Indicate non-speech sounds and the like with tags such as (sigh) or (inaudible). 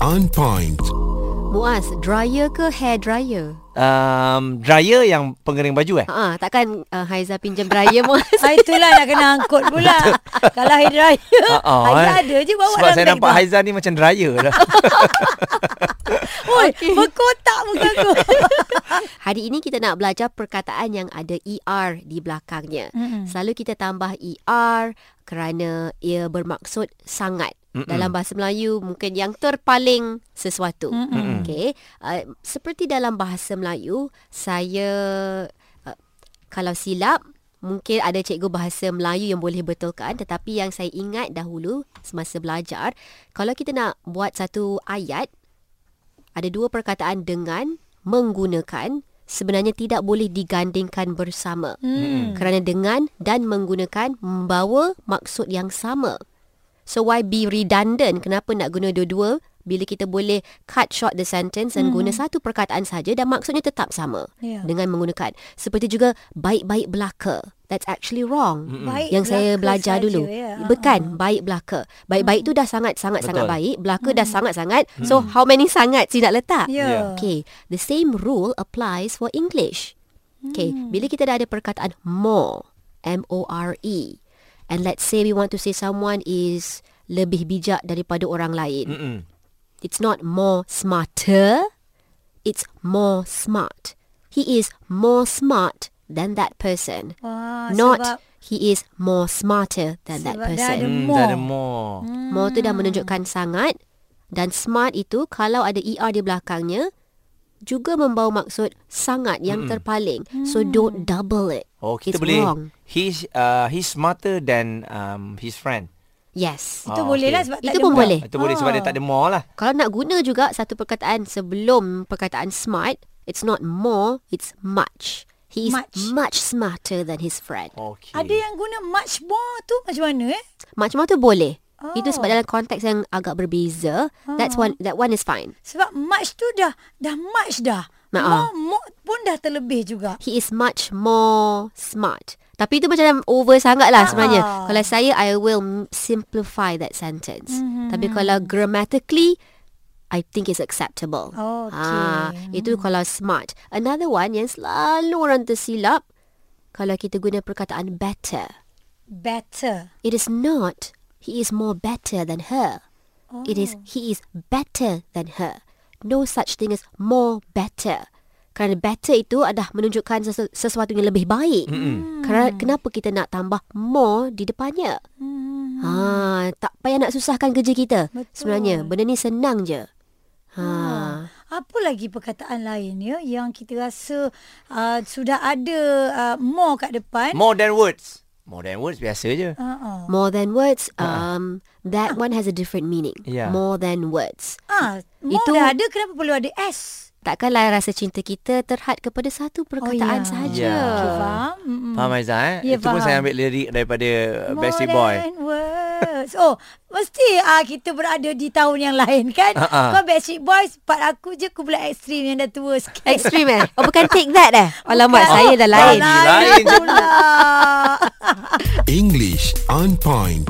On point. Muaz, dryer ke hair dryer? Um, dryer yang pengering baju eh? Ha, takkan uh, Haiza pinjam dryer (laughs) Muaz? Ah, itulah nak kena angkut pula. (laughs) Kalau hair dryer. Ah, ah, Haiza eh. ada je bawa Sebab dalam saya beg nampak. Haiza ni macam dryer lah. (laughs) (laughs) Oi, berkotak muka aku. (laughs) Hari ini kita nak belajar perkataan yang ada ER di belakangnya. Mm-mm. Selalu kita tambah ER kerana ia bermaksud sangat. Mm-mm. Dalam bahasa Melayu mungkin yang terpaling sesuatu. Mm-mm. Okey. Uh, seperti dalam bahasa Melayu, saya uh, kalau silap mungkin ada cikgu bahasa Melayu yang boleh betulkan tetapi yang saya ingat dahulu semasa belajar, kalau kita nak buat satu ayat ada dua perkataan dengan menggunakan sebenarnya tidak boleh digandingkan bersama. Hmm. Kerana dengan dan menggunakan membawa maksud yang sama. So why be redundant? Kenapa nak guna dua-dua bila kita boleh cut short the sentence dan guna satu perkataan saja dan maksudnya tetap sama Ya. dengan menggunakan. Seperti juga baik-baik belaka. That's actually wrong. Baik yang saya belajar saja, dulu. ya. Bukan baik belaka. Baik-baik tu dah sangat-sangat sangat Betul. baik, belaka dah sangat-sangat. So how many sangat sih nak letak? Ya. Okay, the same rule applies for English. Okay, bila kita dah ada perkataan more, M-O-R-E, and let's say we want to say someone is lebih bijak daripada orang lain. Mm-mm. It's not more smarter, it's more smart. He is more smart than that person. Wah, not sebab he is more smarter than that Sebab dah person. ada Hmm, more. dah ada more. More tu dah menunjukkan sangat dan smart itu kalau ada ER di belakangnya juga membawa maksud sangat yang terpaling. So don't double it. Oh, kita It's boleh. wrong. He's uh, he's smarter than um, his friend. Yes. Itu Ah, boleh okey. lah sebab tak Itu ada pun more. boleh. Itu boleh sebab dia tak ada more lah. Kalau nak guna juga satu perkataan sebelum perkataan smart, it's not more, it's much. He is Much. much, smarter than his friend. Okay. Ada yang guna much more tu macam mana eh? Much more tu boleh. Oh. Itu sebab dalam konteks yang agak berbeza. That's one that one is fine. Sebab much tu dah dah much dah. Maaf. More, more pun dah terlebih juga. He is much more smart. Tapi itu macam over sangat lah sebenarnya. Ah. Kalau saya, I will simplify that sentence. Mhm. Tapi kalau grammatically, I think it's acceptable. Okay. Ah, itu kalau smart. Another one yang selalu orang tersilap, kalau kita guna perkataan better. Better. It is not, he is more better than her. It is, he is better than her. No such thing as more better. Kerana better itu adalah menunjukkan sesu- sesuatu yang lebih baik. Kerana kenapa kita nak tambah more di depannya? Hmm. Ha, tak payah nak susahkan kerja kita. Betul. Sebenarnya benda ni senang je. Ha. Apa lagi perkataan lain ya yang kita rasa uh, sudah ada uh, more kat depan? More than words. More than words biasa je. Uh-uh. More than words, um, that one has a different meaning. (laughs) Ya. More than words. Ah, more Itu- dah ada kenapa perlu ada S? Takkanlah rasa cinta kita terhad kepada satu perkataan ya. sahaja. Ya. Okay, faham? Mm-mm. Faham Aizah eh? Ya, Itu pun faham. saya ambil lirik daripada uh, More Backstreet Boy. than words. Oh, mesti ah kita berada di tahun yang lain kan? Ah. Kau Backstreet Boys, part aku je aku pula ekstrim yang dah tua sikit. Ekstrim eh? Oh bukan take that eh? Alamak, Bukan. saya dah lain. Lain je. pula. (laughs) (laughs) English on point.